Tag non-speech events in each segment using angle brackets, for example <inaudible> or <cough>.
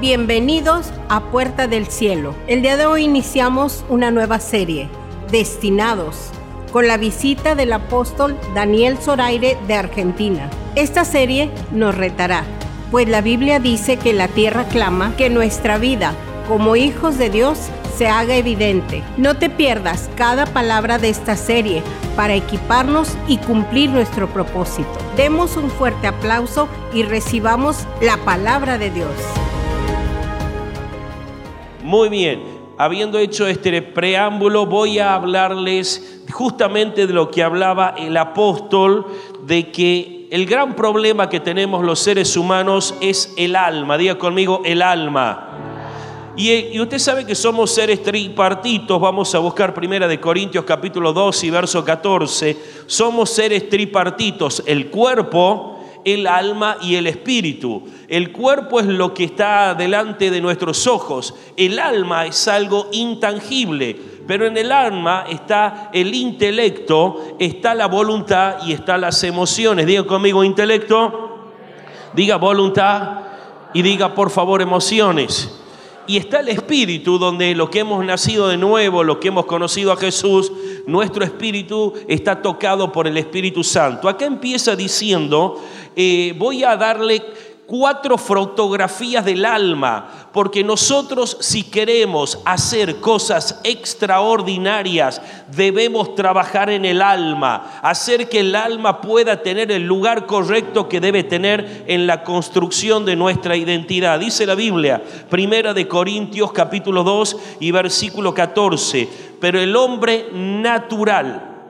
Bienvenidos a Puerta del Cielo. El día de hoy iniciamos una nueva serie, Destinados, con la visita del apóstol Daniel Zoraire de Argentina. Esta serie nos retará, pues la Biblia dice que la tierra clama que nuestra vida como hijos de Dios se haga evidente. No te pierdas cada palabra de esta serie para equiparnos y cumplir nuestro propósito. Demos un fuerte aplauso y recibamos la palabra de Dios. Muy bien, habiendo hecho este preámbulo, voy a hablarles justamente de lo que hablaba el apóstol, de que el gran problema que tenemos los seres humanos es el alma. Diga conmigo, el alma. Y, usted sabe que somos seres tripartitos, vamos a buscar primera de Corintios capítulo 2 y verso 14, somos seres tripartitos, el cuerpo, el alma y el espíritu. El cuerpo es lo que está delante de nuestros ojos, el alma es algo intangible, pero en el alma está el intelecto, está la voluntad y están las emociones. Diga conmigo intelecto, diga voluntad y diga por favor emociones y está el espíritu donde lo que hemos nacido de nuevo, lo que hemos conocido a Jesús, nuestro espíritu está tocado por el Espíritu Santo. Acá empieza diciendo, eh, voy a darle cuatro fotografías del alma, porque nosotros si queremos hacer cosas extraordinarias, debemos trabajar en el alma, hacer que el alma pueda tener el lugar correcto que debe tener en la construcción de nuestra identidad. Dice la Biblia, Primera de Corintios capítulo 2 y versículo 14, pero el hombre natural,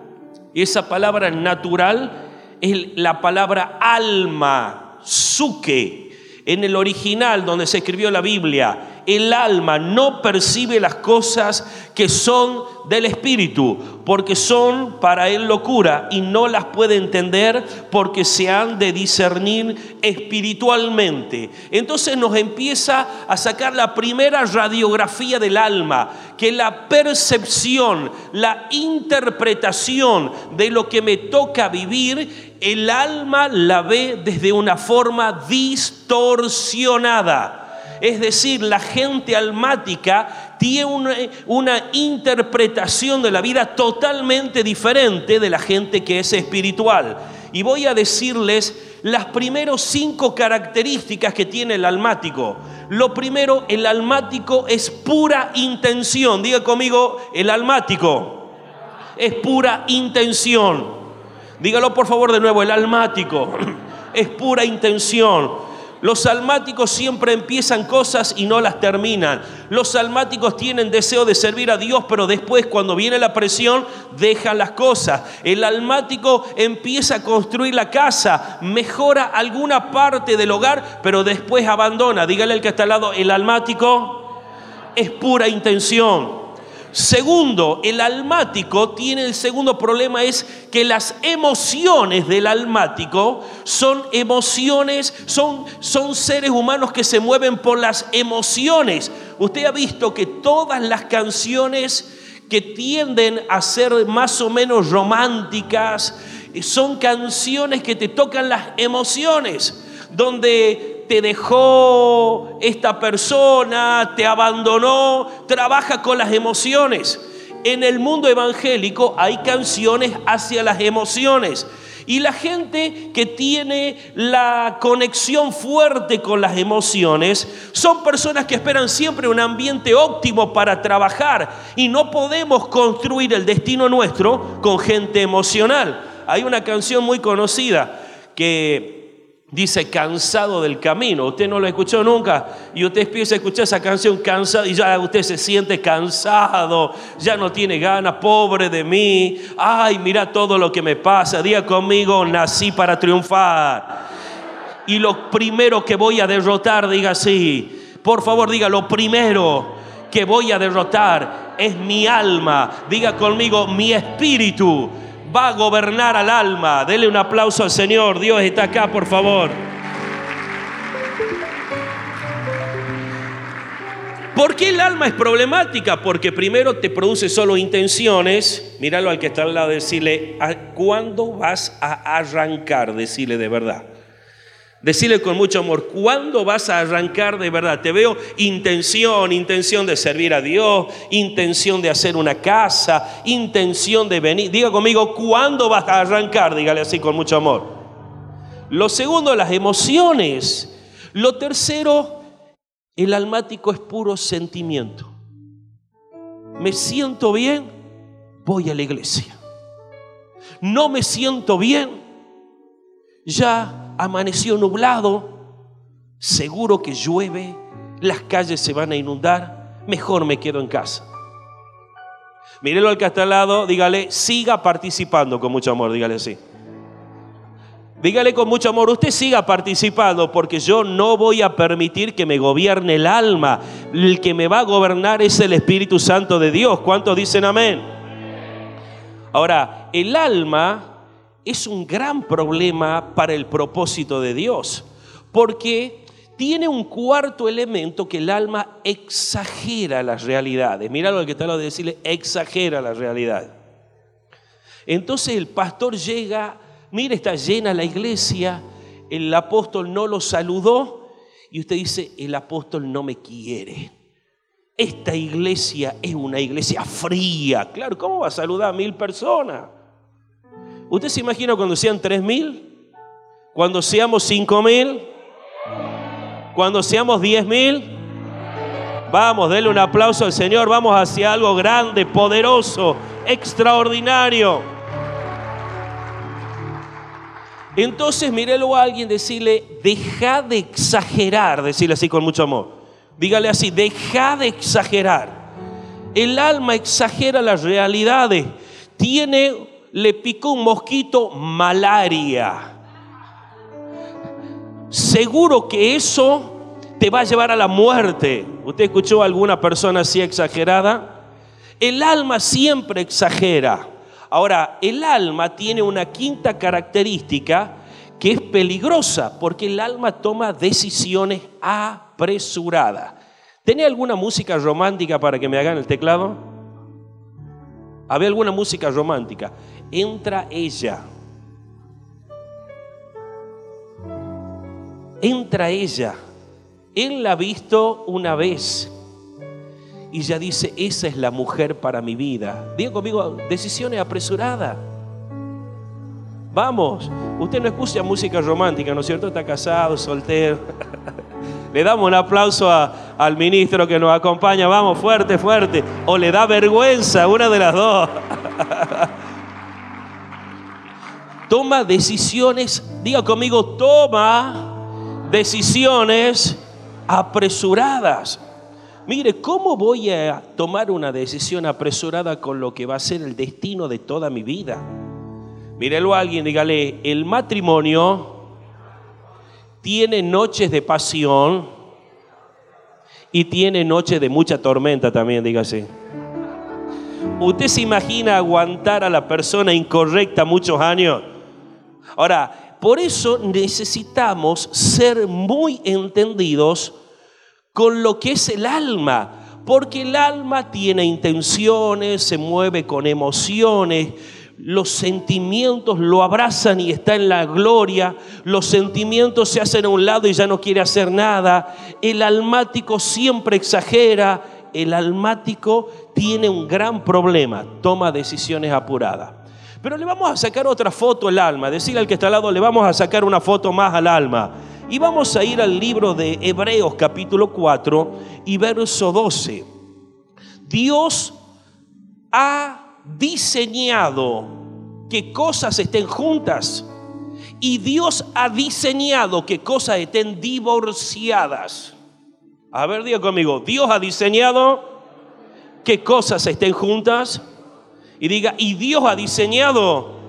esa palabra natural es la palabra alma suke. En el original donde se escribió la Biblia, el alma no percibe las cosas que son del Espíritu, porque son para él locura y no las puede entender porque se han de discernir espiritualmente. Entonces nos empieza a sacar la primera radiografía del alma, que la percepción, la interpretación de lo que me toca vivir el alma la ve desde una forma distorsionada. Es decir, la gente almática tiene una, interpretación de la vida totalmente diferente de la gente que es espiritual. Y voy a decirles las primeros cinco características que tiene el almático. Lo primero, el almático es pura intención. Diga conmigo, el almático es pura intención. Dígalo por favor de nuevo, el almático <clears throat> es pura intención. Los almáticos siempre empiezan cosas y no las terminan. Los almáticos tienen deseo de servir a Dios, pero después cuando viene la presión dejan las cosas. El almático empieza a construir la casa, mejora alguna parte del hogar, pero después abandona. Dígale al que está al lado, el almático es pura intención. Segundo, el almático tiene el segundo problema es que las emociones del almático son emociones, son, son seres humanos que se mueven por las emociones. Usted ha visto que todas las canciones que tienden a ser más o menos románticas son canciones que te tocan las emociones, donde te dejó esta persona, te abandonó, trabaja con las emociones. En el mundo evangélico hay canciones hacia las emociones. Y la gente que tiene la conexión fuerte con las emociones son personas que esperan siempre un ambiente óptimo para trabajar y no podemos construir el destino nuestro con gente emocional. Hay una canción muy conocida que dice cansado del camino. Usted no lo escuchó nunca y usted empieza a escuchar esa canción cansado y ya usted se siente cansado, ya no tiene ganas, pobre de mí. Ay, mira todo lo que me pasa. Día conmigo, nací para triunfar. Y lo primero que voy a derrotar, diga así. Por favor, diga lo primero que voy a derrotar es mi alma. Diga conmigo mi espíritu va a gobernar al alma. Dele un aplauso al Señor. Dios está acá, por favor. ¿Por qué el alma es problemática? Porque primero te produce solo intenciones. Míralo al que está al lado, decirle, ¿cuándo vas a arrancar? Decirle de verdad. Decirle con mucho amor, ¿cuándo vas a arrancar de verdad? Te veo intención, intención de servir a Dios, intención de hacer una casa, intención de venir. Diga conmigo, ¿cuándo vas a arrancar? Dígale así con mucho amor. Lo segundo, las emociones. Lo tercero, el almático es puro sentimiento. Me siento bien, voy a la iglesia. No me siento bien, ya amaneció nublado, seguro que llueve, las calles se van a inundar, mejor me quedo en casa. Mírelo al que está al lado, dígale, siga participando con mucho amor, dígale así. Dígale con mucho amor, usted siga participando porque yo no voy a permitir que me gobierne el alma. El que me va a gobernar es el Espíritu Santo de Dios. ¿Cuántos dicen amén? Ahora, el alma es un gran problema para el propósito de Dios, porque tiene un cuarto elemento que el alma exagera las realidades. Mira lo que está lo de decirle, exagera la realidad. Entonces el pastor llega, mira, está llena la iglesia, el apóstol no lo saludó y usted dice, el apóstol no me quiere. Esta iglesia es una iglesia fría. Claro, ¿cómo va a saludar a mil personas? ¿Usted se imagina cuando sean tres mil? ¿Cuando seamos cinco mil? ¿Cuando seamos diez mil? Vamos, denle un aplauso al Señor. Vamos hacia algo grande, poderoso, extraordinario. Entonces, mírelo a alguien, decirle, deja de exagerar, decirle así con mucho amor. Dígale así, deja de exagerar. El alma exagera las realidades. Tiene le picó un mosquito malaria. Seguro que eso te va a llevar a la muerte. ¿Usted escuchó a alguna persona así exagerada? El alma siempre exagera. Ahora, el alma tiene una quinta característica que es peligrosa porque el alma toma decisiones apresuradas. ¿Tiene alguna música romántica para que me hagan el teclado? ¿Había alguna música romántica? Entra ella. Entra ella. Él la ha visto una vez y ya dice, esa es la mujer para mi vida. Diga conmigo, decisiones apresuradas. Vamos, usted no escucha música romántica, ¿no es cierto? Está casado, soltero. <laughs> Le damos un aplauso al ministro que nos acompaña. Vamos, fuerte, fuerte. O le da vergüenza, una de las dos. <laughs> toma decisiones, diga conmigo, toma decisiones apresuradas. Mire, ¿cómo voy a tomar una decisión apresurada con lo que va a ser el destino de toda mi vida? Mírelo a alguien, dígale, el matrimonio tiene noches de pasión y tiene noches de mucha tormenta también, dígase. ¿Usted se imagina aguantar a la persona incorrecta muchos años? Ahora, por eso necesitamos ser muy entendidos con lo que es el alma, porque el alma tiene intenciones, se mueve con emociones, los sentimientos lo abrazan y está en la gloria, los sentimientos se hacen a un lado y ya no quiere hacer nada, el almático siempre exagera, el almático tiene un gran problema, toma decisiones apuradas. Pero le vamos a sacar otra foto al alma, decirle al que está al lado, le vamos a sacar una foto más al alma. Y vamos a ir al libro de Hebreos capítulo 4 y verso 12. Dios ha diseñado que cosas estén juntas y Dios ha diseñado que cosas estén divorciadas. A ver, diga conmigo, Dios ha diseñado que cosas estén juntas y diga, y Dios ha diseñado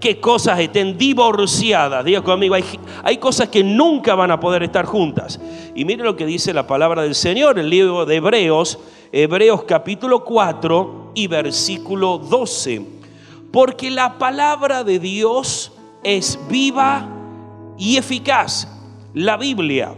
que cosas estén divorciadas. Diga conmigo, hay, hay, cosas que nunca van a poder estar juntas. Y mire lo que dice la palabra del Señor, el libro de Hebreos, Hebreos capítulo 4 y versículo 12. Porque la palabra de Dios es viva y eficaz. La Biblia,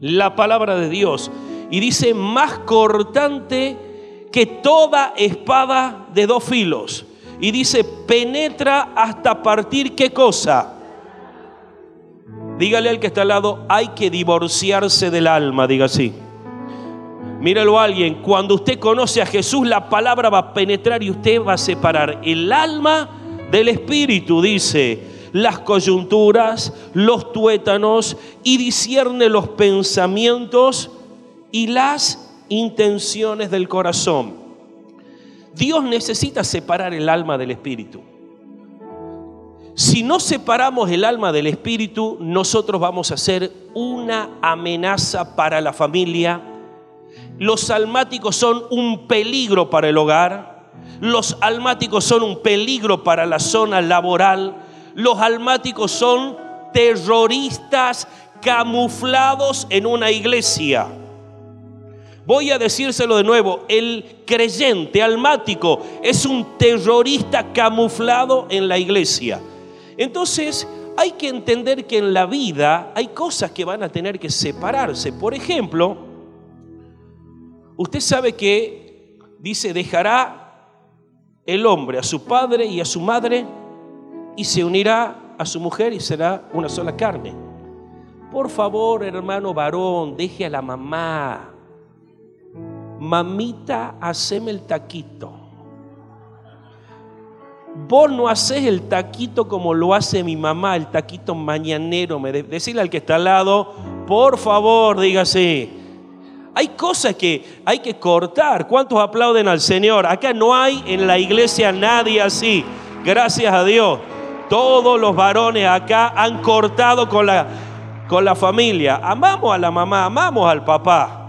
la palabra de Dios. Y dice, más cortante que toda espada de dos filos. Y dice, penetra hasta partir qué cosa. Dígale al que está al lado, hay que divorciarse del alma, diga así. Míralo a alguien, cuando usted conoce a Jesús, la palabra va a penetrar y usted va a separar el alma del espíritu, dice las coyunturas, los tuétanos y discierne los pensamientos y las intenciones del corazón. Dios necesita separar el alma del espíritu. Si no separamos el alma del espíritu, nosotros vamos a ser una amenaza para la familia. Los almáticos son un peligro para el hogar. Los almáticos son un peligro para la zona laboral los almáticos son terroristas camuflados en una iglesia. Voy a decírselo de nuevo, el creyente almático es un terrorista camuflado en la iglesia. Entonces, hay que entender que en la vida hay cosas que van a tener que separarse. Por ejemplo, usted sabe que dice, dejará el hombre a su padre y a su madre y se unirá a su mujer y será una sola carne. Por favor, hermano varón, deje a la mamá. Mamita, haceme el taquito. Vos no haces el taquito como lo hace mi mamá, el taquito mañanero. Me decirle al que está al lado, por favor, dígase. Hay cosas que hay que cortar. ¿Cuántos aplauden al Señor? Acá no hay en la iglesia nadie así. Gracias a Dios. Todos los varones acá han cortado con la, con la familia. Amamos a la mamá, amamos al papá.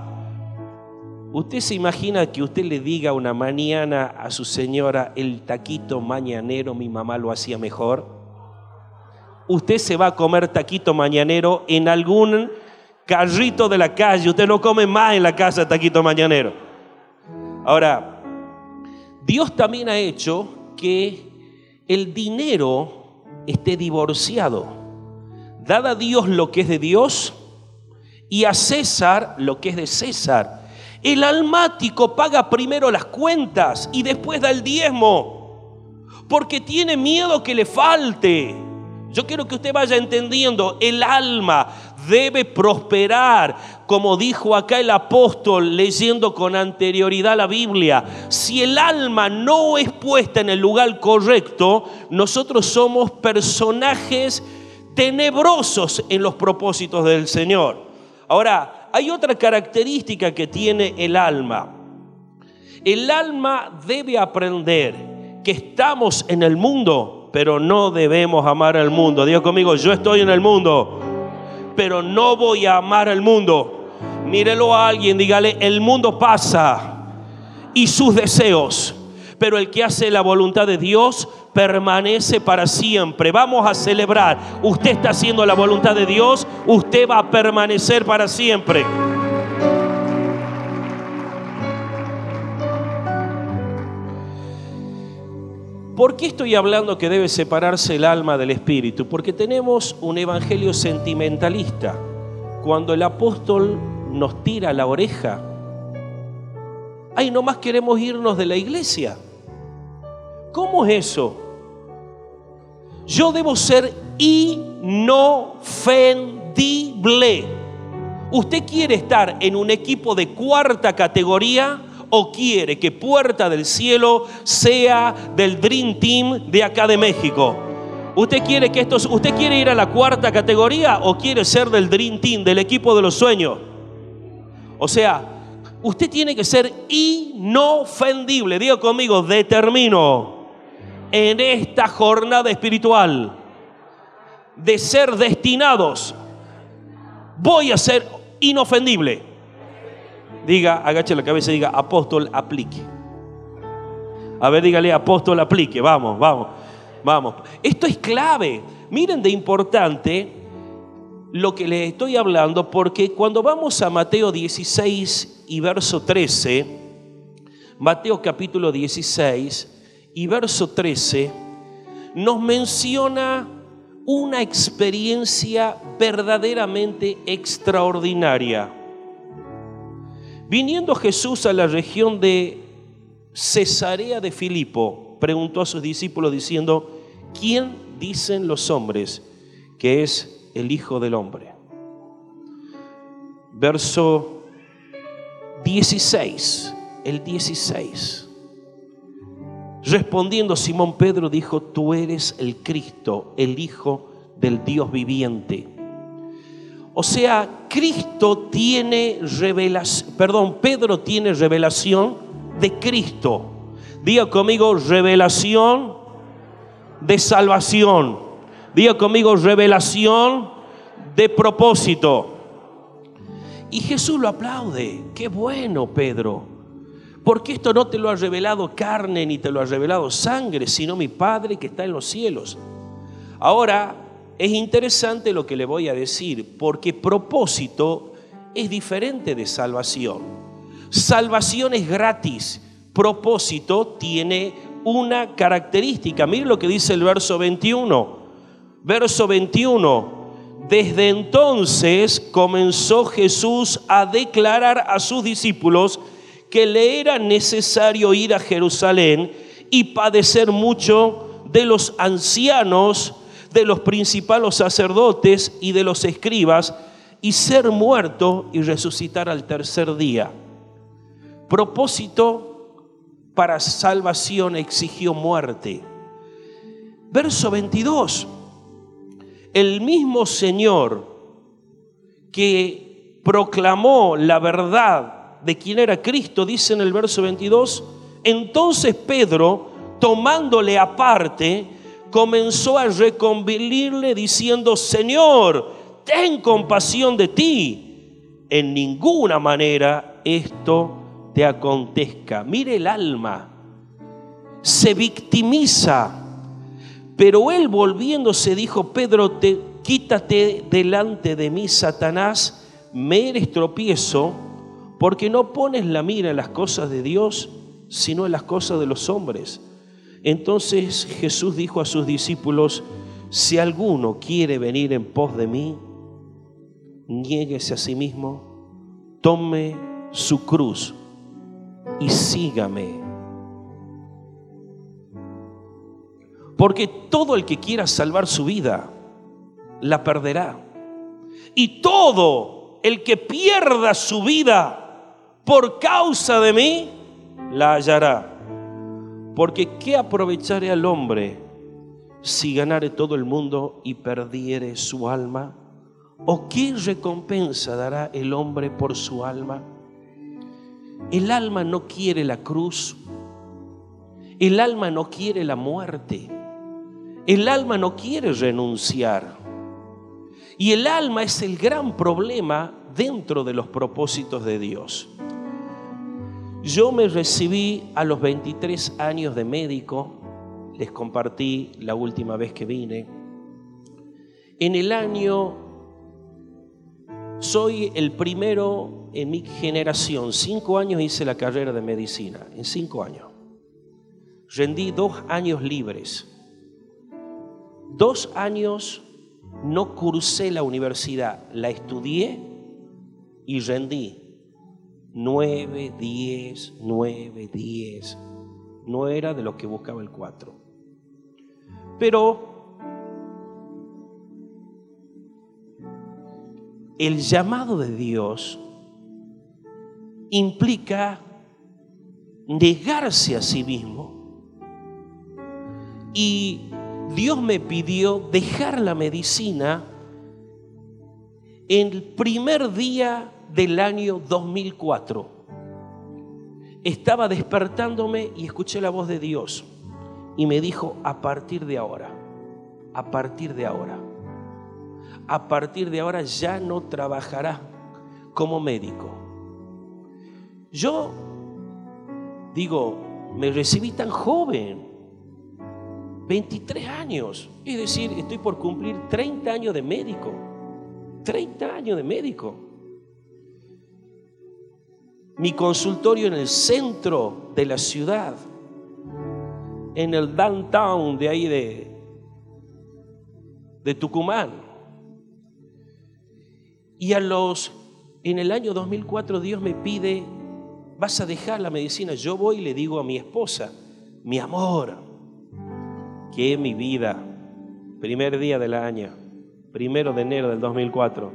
¿Usted se imagina que usted le diga una mañana a su señora, el taquito mañanero, mi mamá lo hacía mejor? Usted se va a comer taquito mañanero en algún carrito de la calle. Usted no come más en la casa taquito mañanero. Ahora, Dios también ha hecho que el dinero esté divorciado. Dada a Dios lo que es de Dios y a César lo que es de César. El almático paga primero las cuentas y después da el diezmo, porque tiene miedo que le falte. Yo quiero que usted vaya entendiendo, el alma debe prosperar, como dijo acá el apóstol leyendo con anterioridad la Biblia. Si el alma no es puesta en el lugar correcto, nosotros somos personajes tenebrosos en los propósitos del Señor. Ahora, hay otra característica que tiene el alma. El alma debe aprender que estamos en el mundo, pero no debemos amar al mundo. Dios conmigo, yo estoy en el mundo, pero no voy a amar al mundo. Mírelo a alguien, dígale, el mundo pasa y sus deseos, pero el que hace la voluntad de Dios permanece para siempre. Vamos a celebrar. Usted está haciendo la voluntad de Dios, usted va a permanecer para siempre. ¿Por qué estoy hablando que debe separarse el alma del espíritu? Porque tenemos un evangelio sentimentalista. Cuando el apóstol nos tira la oreja, ay, más queremos irnos de la iglesia. ¿Cómo es eso? Yo debo ser inofendible. ¿Usted quiere estar en un equipo de cuarta categoría? o quiere que Puerta del Cielo sea del Dream Team de acá de México? ¿Usted quiere que estos, usted quiere ir a la cuarta categoría o quiere ser del Dream Team, del equipo de los sueños? O sea, usted tiene que ser inofendible. Digo conmigo, determino en esta jornada espiritual de ser destinados. Voy a ser inofendible diga, agache la cabeza y diga, apóstol, aplique. A ver, dígale, apóstol, aplique. Vamos, vamos, vamos. Esto es clave. Miren de importante lo que les estoy hablando, porque cuando vamos a Mateo 16 y verso 13, Mateo capítulo 16 y verso 13, nos menciona una experiencia verdaderamente extraordinaria. Viniendo Jesús a la región de Cesarea de Filipo, preguntó a sus discípulos diciendo, ¿quién dicen los hombres que es el Hijo del Hombre. Verso 16, el 16. Respondiendo Simón Pedro dijo, tú eres el Cristo, el Hijo del Dios viviente. O sea, Cristo tiene revelación, perdón, Pedro tiene revelación de Cristo. Diga conmigo, revelación de salvación. Diga conmigo, revelación de propósito. Y Jesús lo aplaude. Qué bueno, Pedro. Porque esto no te lo ha revelado carne ni te lo ha revelado sangre, sino mi Padre que está en los cielos. Ahora, es interesante lo que le voy a decir, porque propósito es diferente de salvación. Salvación es gratis, propósito tiene una característica. Mire lo que dice el verso 21. Verso 21. Desde entonces comenzó Jesús a declarar a sus discípulos que le era necesario ir a Jerusalén y padecer mucho de los ancianos, de los principales sacerdotes y de los escribas, y ser muerto y resucitar al tercer día. Propósito para salvación exigió muerte. Verso 22. El mismo Señor que proclamó la verdad de quién era Cristo, dice en el verso 22, entonces Pedro, tomándole aparte, comenzó a reconvenirle diciendo, Señor, ten compasión de ti. En ninguna manera esto te acontezca. Mire el alma, se victimiza. Pero él volviéndose dijo, Pedro, te, quítate delante de mí, Satanás, me eres tropiezo, porque no pones la mira en las cosas de Dios, sino en las cosas de los hombres. Entonces Jesús dijo a sus discípulos, si alguno quiere venir en pos de mí, niéguese a sí mismo, tome su cruz y sígame. Porque todo el que quiera salvar su vida, la perderá. Y todo el que pierda su vida por causa de mí, la hallará. Porque ¿qué aprovecharé al hombre si ganare todo el mundo y perdiere su alma? ¿O qué recompensa dará el hombre por su alma? El alma no quiere la cruz. El alma no quiere la muerte. El alma no quiere renunciar. Y el alma es el gran problema dentro de los propósitos de Dios. Yo me recibí a los 23 años de médico, les compartí la última vez que vine. En el año, soy el primero en mi generación, cinco años hice la carrera de medicina, en cinco años. Rendí dos años libres. Dos años no cursé la universidad, la estudié y rendí 9, 10, 9, 10. No era de lo que buscaba el 4. Pero el llamado de Dios implica negarse a sí mismo. Y Dios me pidió dejar la medicina el primer día del año 2004. Estaba despertándome y escuché la voz de Dios y me dijo, a partir de ahora, a partir de ahora, a partir de ahora ya no trabajarás como médico. Yo digo, me recibí tan joven, 23 años, es decir, estoy por cumplir 30 años de médico, 30 años de médico mi consultorio en el centro de la ciudad, en el downtown de ahí de, de Tucumán. Y a los, en el año 2004 Dios me pide, vas a dejar la medicina. Yo voy y le digo a mi esposa, mi amor, que mi vida, primer día del año, primero de enero del 2004.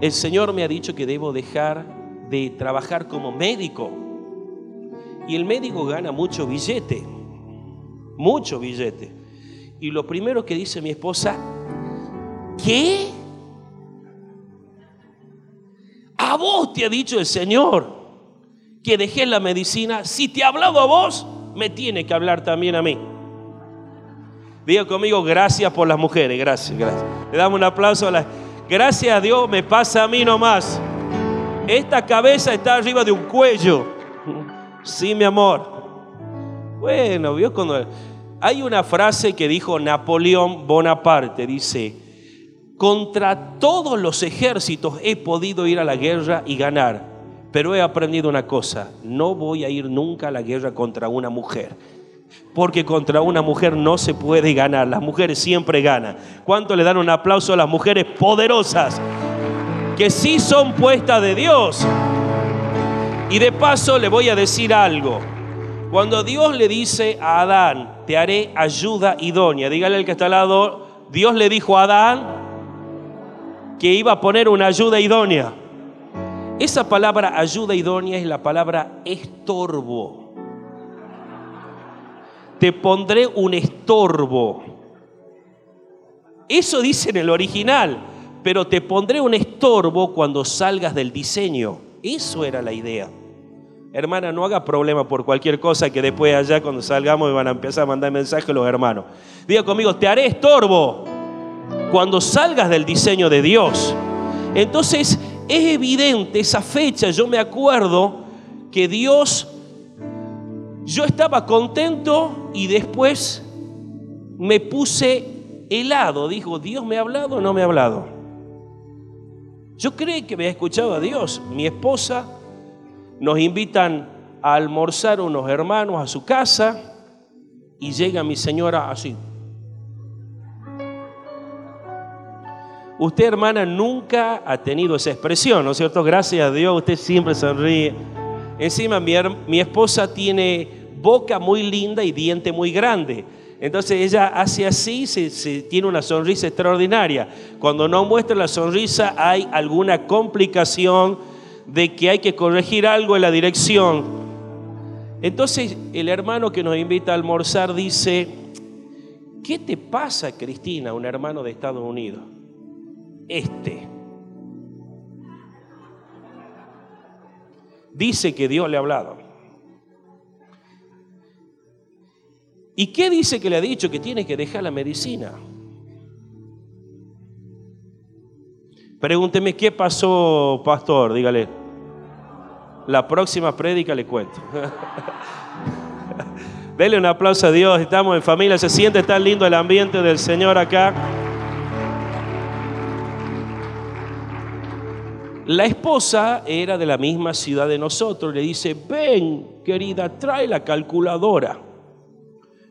El Señor me ha dicho que debo dejar de trabajar como médico. Y el médico gana mucho billete, mucho billete. Y lo primero que dice mi esposa, ¿qué? A vos te ha dicho el Señor que dejé la medicina. Si te ha hablado a vos, me tiene que hablar también a mí. Diga conmigo, gracias por las mujeres, gracias, gracias. Le damos un aplauso a las... Gracias a Dios me pasa a mí nomás. Esta cabeza está arriba de un cuello. Sí, mi amor. Bueno, vio cuando... Hay una frase que dijo Napoleón Bonaparte, dice, contra todos los ejércitos he podido ir a la guerra y ganar, pero he aprendido una cosa, no voy a ir nunca a la guerra contra una mujer porque contra una mujer no se puede ganar. Las mujeres siempre ganan. ¿Cuánto le dan un aplauso a las mujeres poderosas? Que sí son puestas de Dios. Y de paso le voy a decir algo. Cuando Dios le dice a Adán, te haré ayuda idónea, dígale al que está al lado, Dios le dijo a Adán que iba a poner una ayuda idónea. Esa palabra ayuda idónea es la palabra estorbo te pondré un estorbo. Eso dice en el original, pero te pondré un estorbo cuando salgas del diseño. Eso era la idea. Hermana, no haga problema por cualquier cosa que después allá cuando salgamos me van a empezar a mandar mensajes los hermanos. Diga conmigo, te haré estorbo cuando salgas del diseño de Dios. Entonces es evidente esa fecha, yo me acuerdo que Dios yo estaba contento y después me puse helado. Dijo, ¿Dios me ha hablado o no me ha hablado? Yo creí que había escuchado a Dios. Mi esposa nos invitan a almorzar unos hermanos a su casa y llega mi señora así. Usted, hermana, nunca ha tenido esa expresión, ¿no es cierto? Gracias a Dios, usted siempre sonríe. Encima mi, esposa tiene boca muy linda y diente muy grande. Entonces ella hace así, se, tiene una sonrisa extraordinaria. Cuando no muestra la sonrisa hay alguna complicación de que hay que corregir algo en la dirección. Entonces el hermano que nos invita a almorzar dice, ¿qué te pasa Cristina, un hermano de Estados Unidos? Este. dice que Dios le ha hablado. ¿Y qué dice que le ha dicho? Que tiene que dejar la medicina. Pregúnteme, ¿qué pasó, pastor? Dígale. La próxima prédica le cuento. <laughs> Dele un aplauso a Dios, estamos en familia, se siente tan lindo el ambiente del Señor acá. La esposa era de la misma ciudad de nosotros. Le dice, ven, querida, trae la calculadora.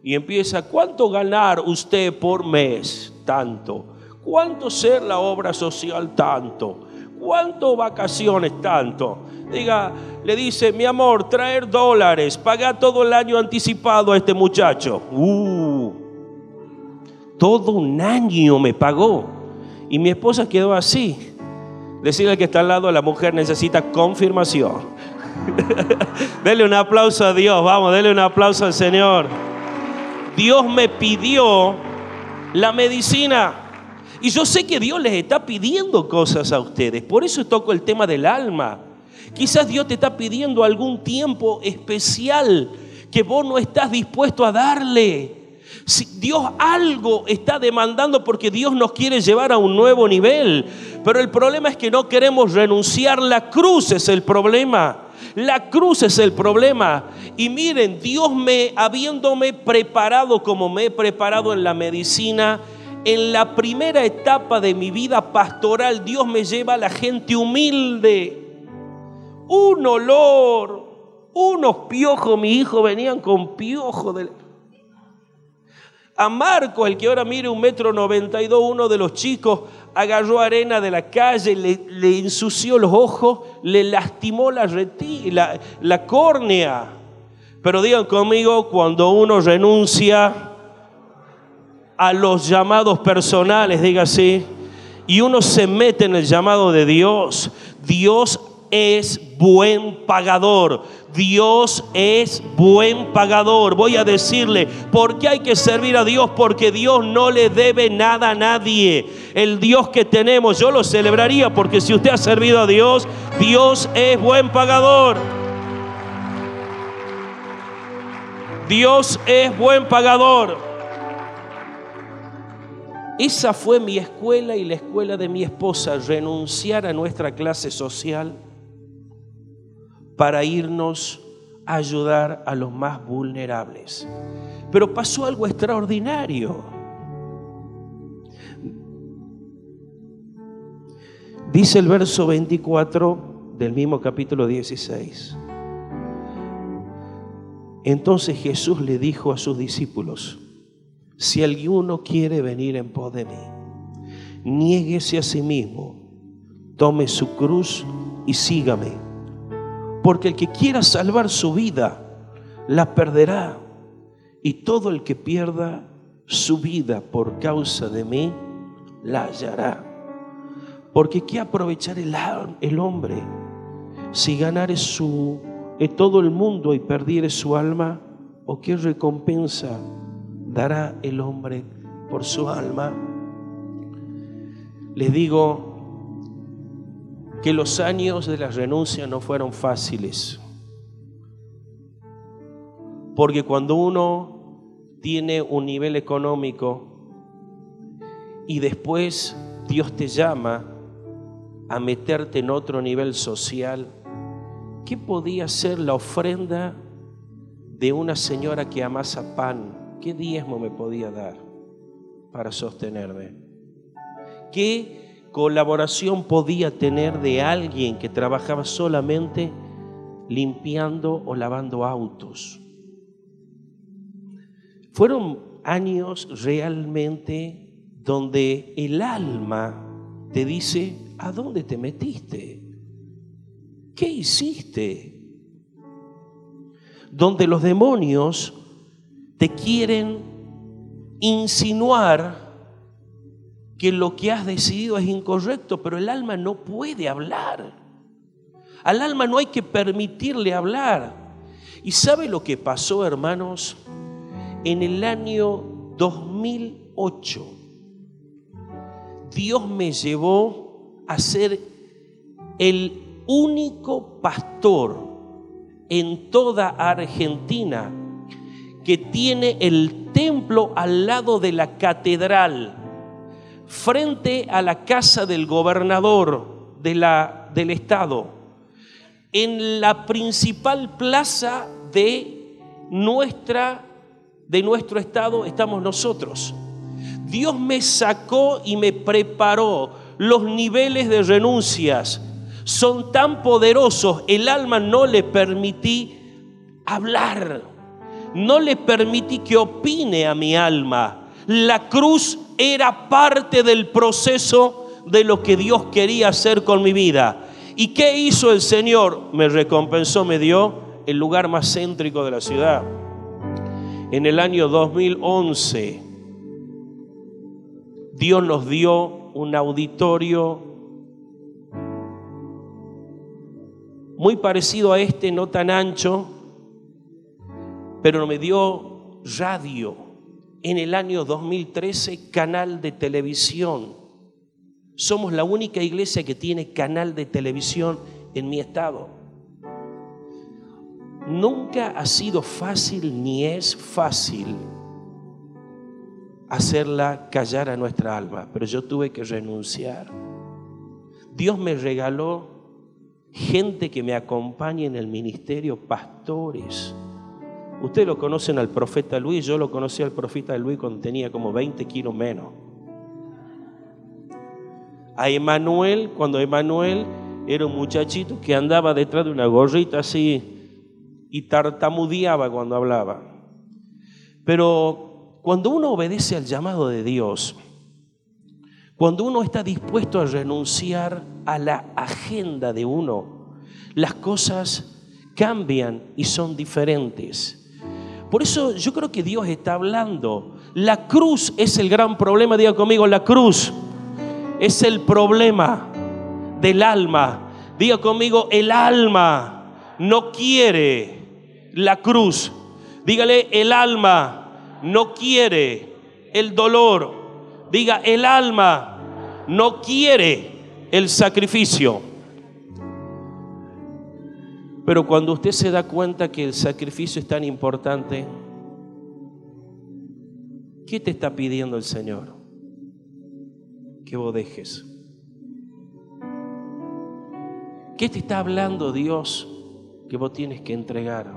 Y empieza, ¿cuánto ganar usted por mes? Tanto. ¿Cuánto ser la obra social? Tanto. ¿Cuánto vacaciones? Tanto. Diga, le dice, mi amor, traer dólares, pagar todo el año anticipado a este muchacho. Uh, todo un año me pagó. Y mi esposa quedó así. Decirle al que está al lado, la mujer necesita confirmación. <laughs> dele un aplauso a Dios, vamos, dele un aplauso al Señor. Dios me pidió la medicina. Y yo sé que Dios les está pidiendo cosas a ustedes. Por eso toco el tema del alma. Quizás Dios te está pidiendo algún tiempo especial que vos no estás dispuesto a darle. Si Dios algo está demandando porque Dios nos quiere llevar a un nuevo nivel. Pero el problema es que no queremos renunciar. La cruz es el problema. La cruz es el problema. Y miren, Dios me, habiéndome preparado como me he preparado en la medicina, en la primera etapa de mi vida pastoral, Dios me lleva a la gente humilde. Un olor, unos piojos, mi hijo venían con piojos. De... A Marco, el que ahora mire un metro noventa y dos, uno de los chicos, agarró arena de la calle, le, ensució los ojos, le lastimó la, la, la córnea. Pero digan conmigo, cuando uno renuncia a los llamados personales, diga así, y uno se mete en el llamado de Dios, Dios es buen pagador. Dios es buen pagador. Voy a decirle, ¿por qué hay que servir a Dios? Porque Dios no le debe nada a nadie. El Dios que tenemos, yo lo celebraría porque si usted ha servido a Dios, Dios es buen pagador. Dios es buen pagador. Esa fue mi escuela y la escuela de mi esposa, renunciar a nuestra clase social para irnos a ayudar a los más vulnerables. Pero pasó algo extraordinario. Dice el verso 24 del mismo capítulo 16. Entonces Jesús le dijo a sus discípulos, si alguno quiere venir en pos de mí, niéguese a sí mismo, tome su cruz y sígame. Porque el que quiera salvar su vida, la perderá. Y todo el que pierda su vida por causa de mí, la hallará. Porque ¿qué aprovechar el, el hombre si ganare su todo el mundo y perdiere su alma, ¿o qué recompensa dará el hombre por su alma? Les digo que los años de la renuncia no fueron fáciles, porque cuando uno tiene un nivel económico y después Dios te llama a meterte en otro nivel social, ¿qué podía ser la ofrenda de una señora que amasa pan? ¿Qué diezmo me podía dar para sostenerme? ¿Qué colaboración podía tener de alguien que trabajaba solamente limpiando o lavando autos? Fueron años realmente donde el alma te dice, ¿a dónde te metiste? ¿qué hiciste? Donde los demonios te quieren insinuar que lo que has decidido es incorrecto, pero el alma no puede hablar. Al alma no hay que permitirle hablar. ¿Y sabe lo que pasó, hermanos? En el año 2008, Dios me llevó a ser el único pastor en toda Argentina que tiene el templo al lado de la catedral, frente a la casa del gobernador de la, del estado, en la principal plaza de, nuestra, de nuestro estado estamos nosotros. Dios me sacó y me preparó los niveles de renuncias, son tan poderosos, el alma no le permití hablar, no le permití que opine a mi alma. La cruz era parte del proceso de lo que Dios quería hacer con mi vida. ¿Y qué hizo el Señor? Me recompensó, me dio el lugar más céntrico de la ciudad. En el año 2011, Dios nos dio un auditorio muy parecido a este, no tan ancho, pero me dio radio en el año 2013, canal de televisión. Somos la única iglesia que tiene canal de televisión en mi estado. Nunca ha sido fácil ni es fácil hacerla callar a nuestra alma, pero yo tuve que renunciar. Dios me regaló gente que me acompañe en el ministerio, pastores. Ustedes lo conocen al profeta Luis, yo lo conocí al profeta Luis cuando tenía como 20 kilos menos. A Emanuel, cuando Emanuel era un muchachito que andaba detrás de una gorrita así y tartamudeaba cuando hablaba. Pero cuando uno obedece al llamado de Dios, cuando uno está dispuesto a renunciar a la agenda de uno, las cosas cambian y son diferentes. Por eso yo creo que Dios está hablando. La cruz es el gran problema, diga conmigo, la cruz. es el problema del alma. Diga conmigo, el alma no quiere la cruz. Dígale, el alma no quiere el dolor. Diga, el alma no quiere el sacrificio. Pero cuando usted se da cuenta que el sacrificio es tan importante, ¿qué te está pidiendo el Señor? Que vos dejes. ¿Qué te está hablando Dios que vos tienes que entregar?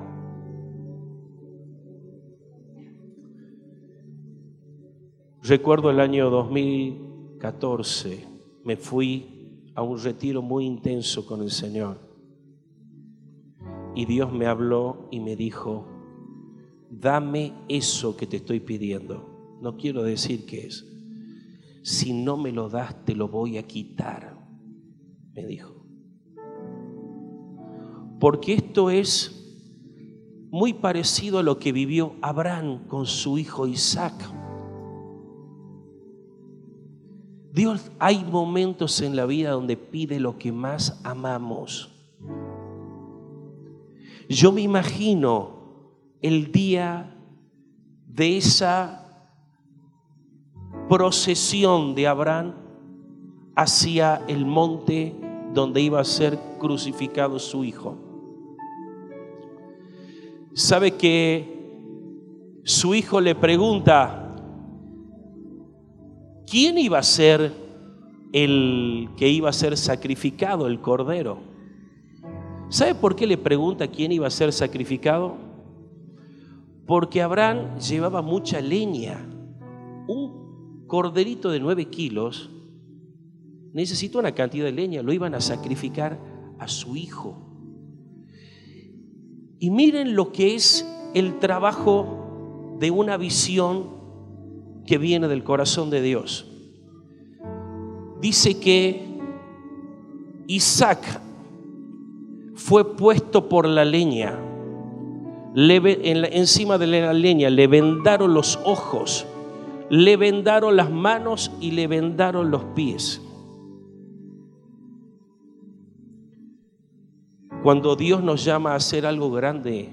Recuerdo el año 2014, me fui a un retiro muy intenso con el Señor. Y Dios me habló y me dijo, dame eso que te estoy pidiendo. No quiero decir qué es. Si no me lo das, te lo voy a quitar, me dijo. Porque esto es muy parecido a lo que vivió Abraham con su hijo Isaac. Dios, hay momentos en la vida donde pide lo que más amamos. Yo me imagino el día de esa procesión de Abraham hacia el monte donde iba a ser crucificado su hijo. Sabe que su hijo le pregunta, ¿quién iba a ser el que iba a ser sacrificado, el cordero? ¿Sabe por qué le pregunta quién iba a ser sacrificado? Porque Abraham llevaba mucha leña. Un corderito de nueve kilos necesitó una cantidad de leña, lo iban a sacrificar a su hijo. Y miren lo que es el trabajo de una visión que viene del corazón de Dios. Dice que Isaac fue puesto por la leña. encima de la leña le vendaron los ojos, le vendaron las manos y le vendaron los pies. Cuando Dios nos llama a hacer algo grande,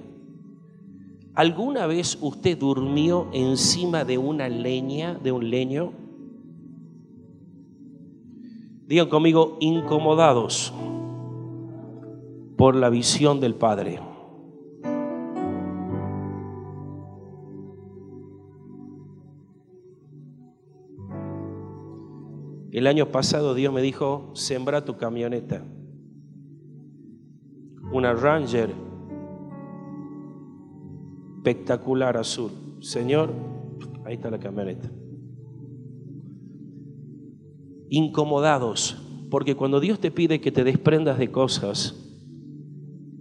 ¿alguna vez usted durmió encima de una leña, de un leño? Digan conmigo, incomodados por la visión del Padre. El año pasado Dios me dijo, sembra tu camioneta. Una Ranger espectacular azul. Señor, ahí está la camioneta. Incomodados, porque cuando Dios te pide que te desprendas de cosas,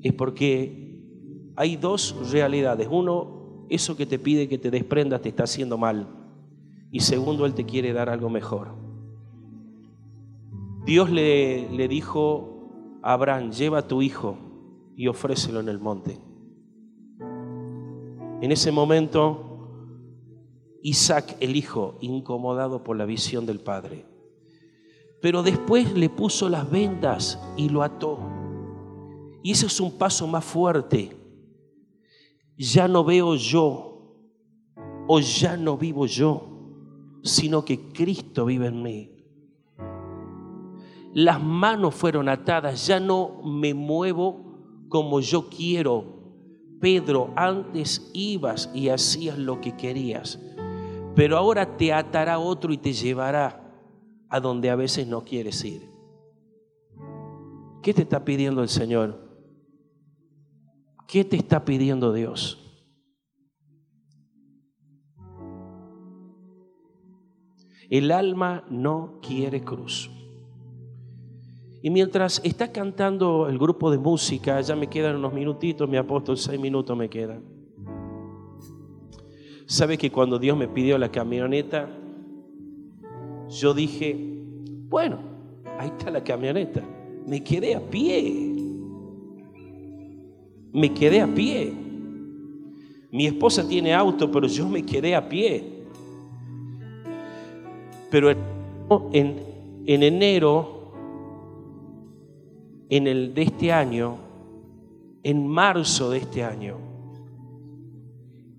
es porque hay dos realidades. Uno, eso que te pide que te desprendas te está haciendo mal. Y segundo, Él te quiere dar algo mejor. Dios le, le dijo a Abraham, lleva a tu hijo y ofrécelo en el monte. En ese momento, Isaac, el hijo, incomodado por la visión del padre, pero después le puso las vendas y lo ató. Y ese es un paso más fuerte. Ya no veo yo o ya no vivo yo, sino que Cristo vive en mí. Las manos fueron atadas, ya no me muevo como yo quiero. Pedro, antes ibas y hacías lo que querías, pero ahora te atará otro y te llevará a donde a veces no quieres ir. ¿Qué te está pidiendo el Señor? ¿Qué te está pidiendo Dios? El alma no quiere cruz. Y mientras está cantando el grupo de música, ya me quedan unos minutitos, mi apóstol, seis minutos me quedan. ¿Sabe que cuando Dios me pidió la camioneta, yo dije, bueno, ahí está la camioneta. Me quedé a pie me quedé a pie. Mi esposa tiene auto, pero yo me quedé a pie. Pero en, en enero en el, de este año, en marzo de este año,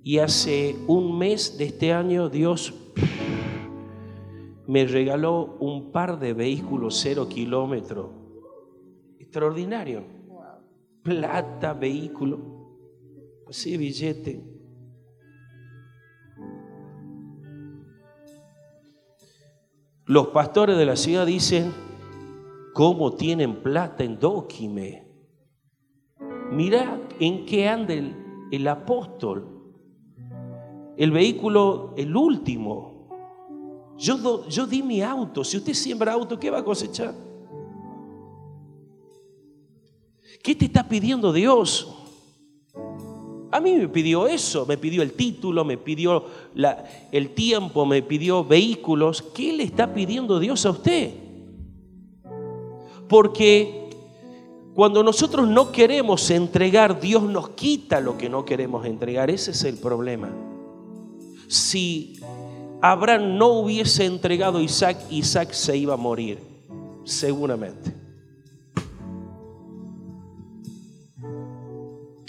y hace un mes de este año Dios me regaló un par de vehículos cero kilómetros. Extraordinario. Plata, vehículo, así billete. Los pastores de la ciudad dicen, ¿cómo tienen plata en Dóquime? Mira en qué anda el, el apóstol. El vehículo, el último. Yo, yo di mi auto. Si usted siembra auto, ¿qué va a cosechar? ¿Qué te está pidiendo Dios? A mí me pidió eso, me pidió el título, me pidió el tiempo, me pidió vehículos. ¿Qué le está pidiendo Dios a usted? Porque cuando nosotros no queremos entregar, Dios nos quita lo que no queremos entregar. Ese es el problema. Si Abraham no hubiese entregado a Isaac, Isaac se iba a morir, seguramente.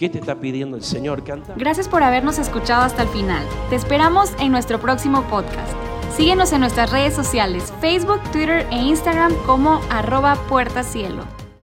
¿Qué te está pidiendo el Señor? Canta. Gracias por habernos escuchado hasta el final. Te esperamos en nuestro próximo podcast. Síguenos en nuestras redes sociales, Facebook, Twitter e Instagram como arroba puertacielo.